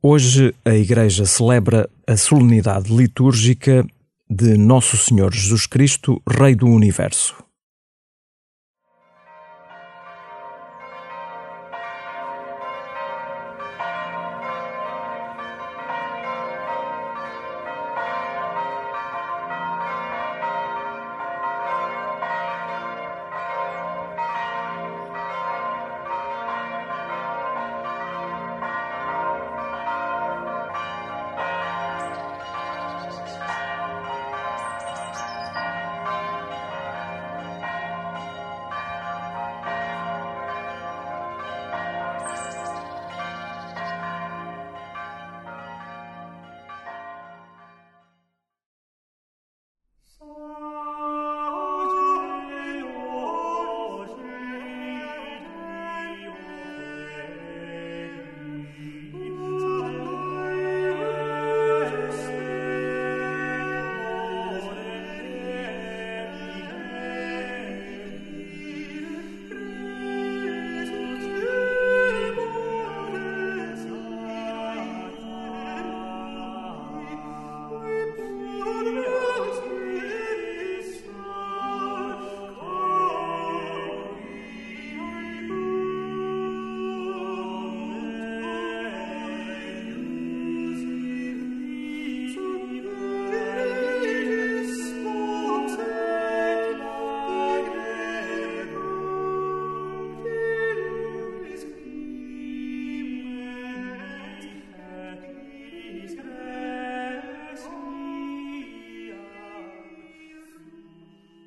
Hoje a Igreja celebra a solenidade litúrgica de Nosso Senhor Jesus Cristo, Rei do Universo.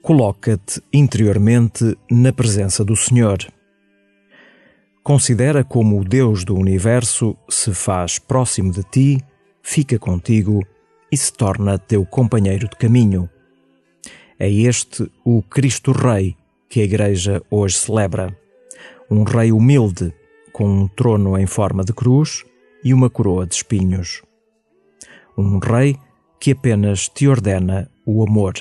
Coloca-te interiormente na presença do Senhor. Considera como o Deus do universo se faz próximo de ti, fica contigo e se torna teu companheiro de caminho. É este o Cristo Rei que a Igreja hoje celebra. Um Rei humilde, com um trono em forma de cruz e uma coroa de espinhos. Um Rei que apenas te ordena o amor.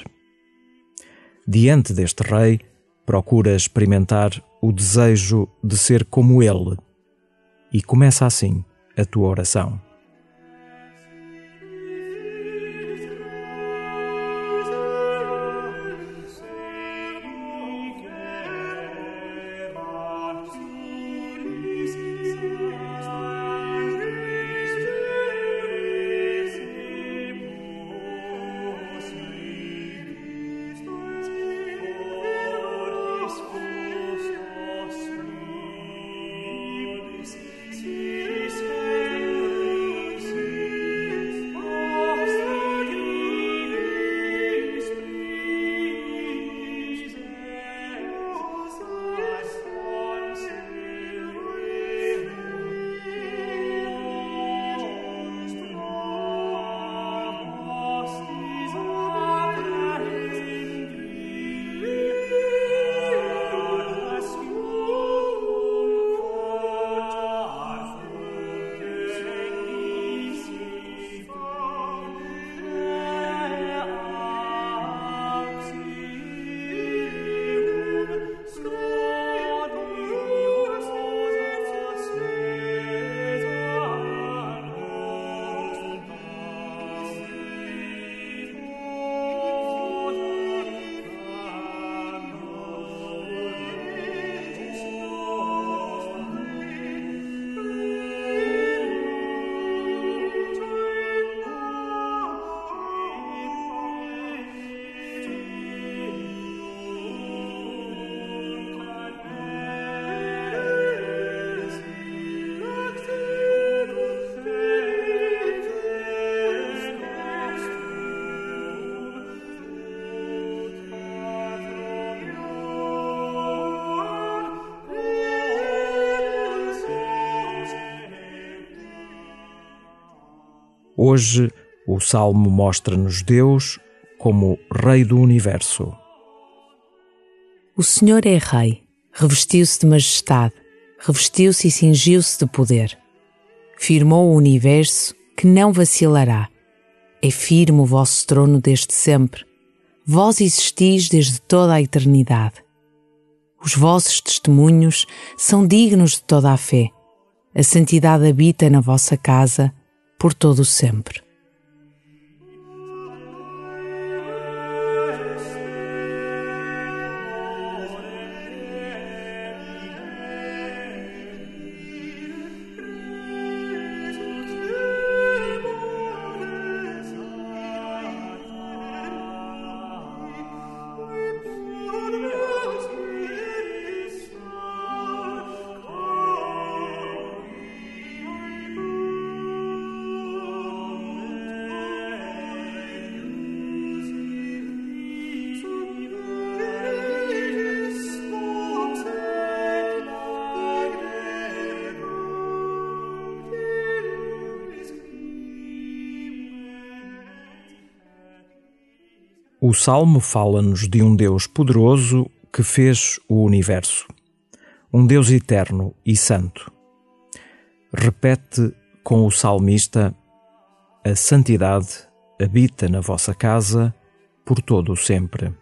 Diante deste Rei, procura experimentar o desejo de ser como Ele e começa assim a tua oração. Hoje, o Salmo mostra-nos Deus como Rei do Universo. O Senhor é Rei, revestiu-se de majestade, revestiu-se e cingiu-se de poder. Firmou o universo que não vacilará. É firme o vosso trono desde sempre. Vós existis desde toda a eternidade. Os vossos testemunhos são dignos de toda a fé. A santidade habita na vossa casa por todo o sempre. O Salmo fala-nos de um Deus poderoso que fez o universo, um Deus eterno e santo. Repete com o salmista: A santidade habita na vossa casa por todo o sempre.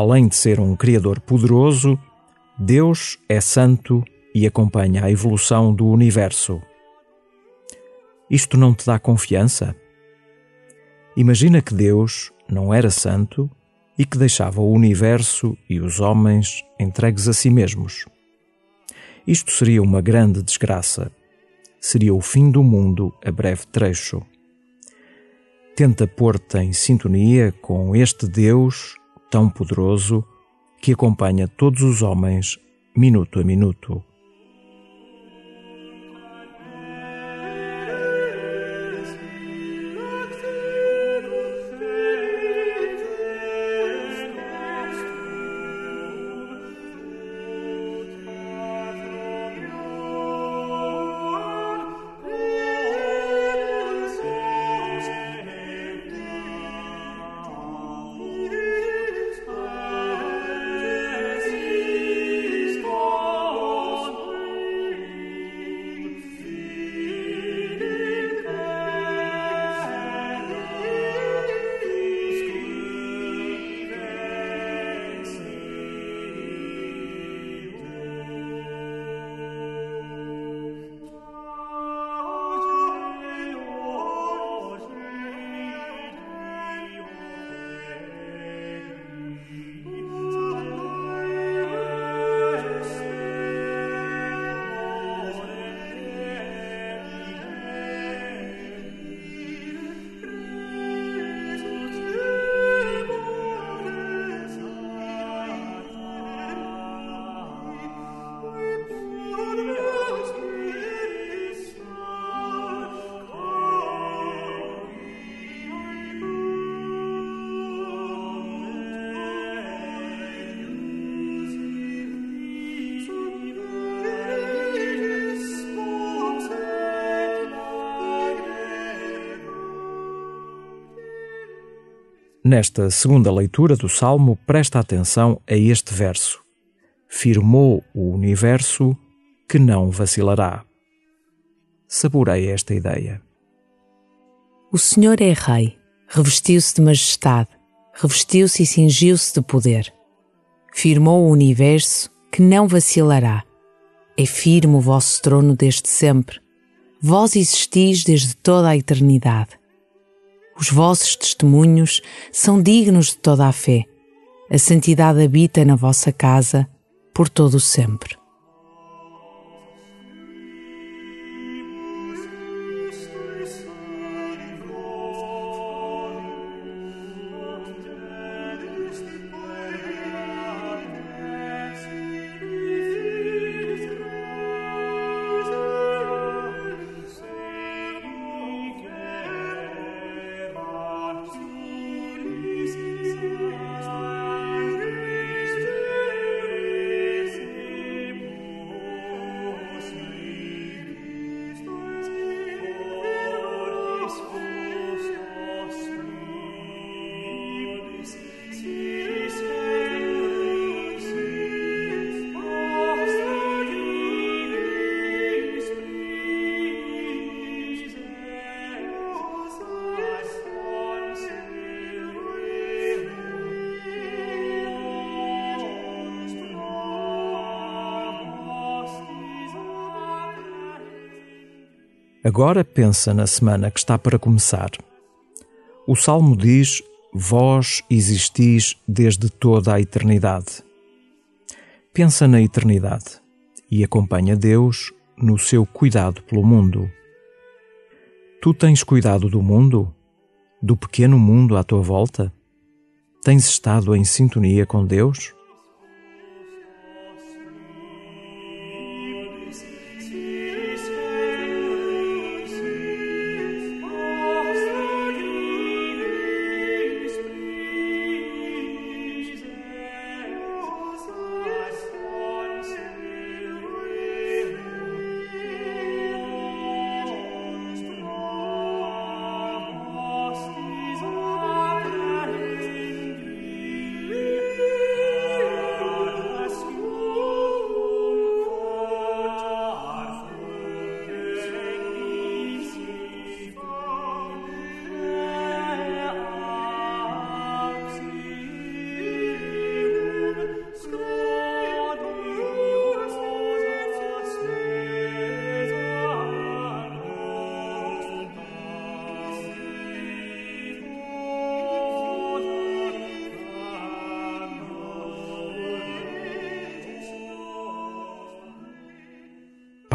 Além de ser um Criador poderoso, Deus é santo e acompanha a evolução do universo. Isto não te dá confiança? Imagina que Deus não era santo e que deixava o universo e os homens entregues a si mesmos. Isto seria uma grande desgraça. Seria o fim do mundo a breve trecho. Tenta pôr-te em sintonia com este Deus tão poderoso que acompanha todos os homens minuto a minuto. Nesta segunda leitura do Salmo, presta atenção a este verso: Firmou o universo que não vacilará. Saboreia esta ideia. O Senhor é Rei, revestiu-se de majestade, revestiu-se e cingiu-se de poder. Firmou o universo que não vacilará. É firme o vosso trono desde sempre. Vós existis desde toda a eternidade. Os vossos testemunhos são dignos de toda a fé. A santidade habita na vossa casa por todo o sempre. Agora pensa na semana que está para começar. O Salmo diz: Vós existis desde toda a eternidade. Pensa na eternidade e acompanha Deus no seu cuidado pelo mundo. Tu tens cuidado do mundo? Do pequeno mundo à tua volta? Tens estado em sintonia com Deus?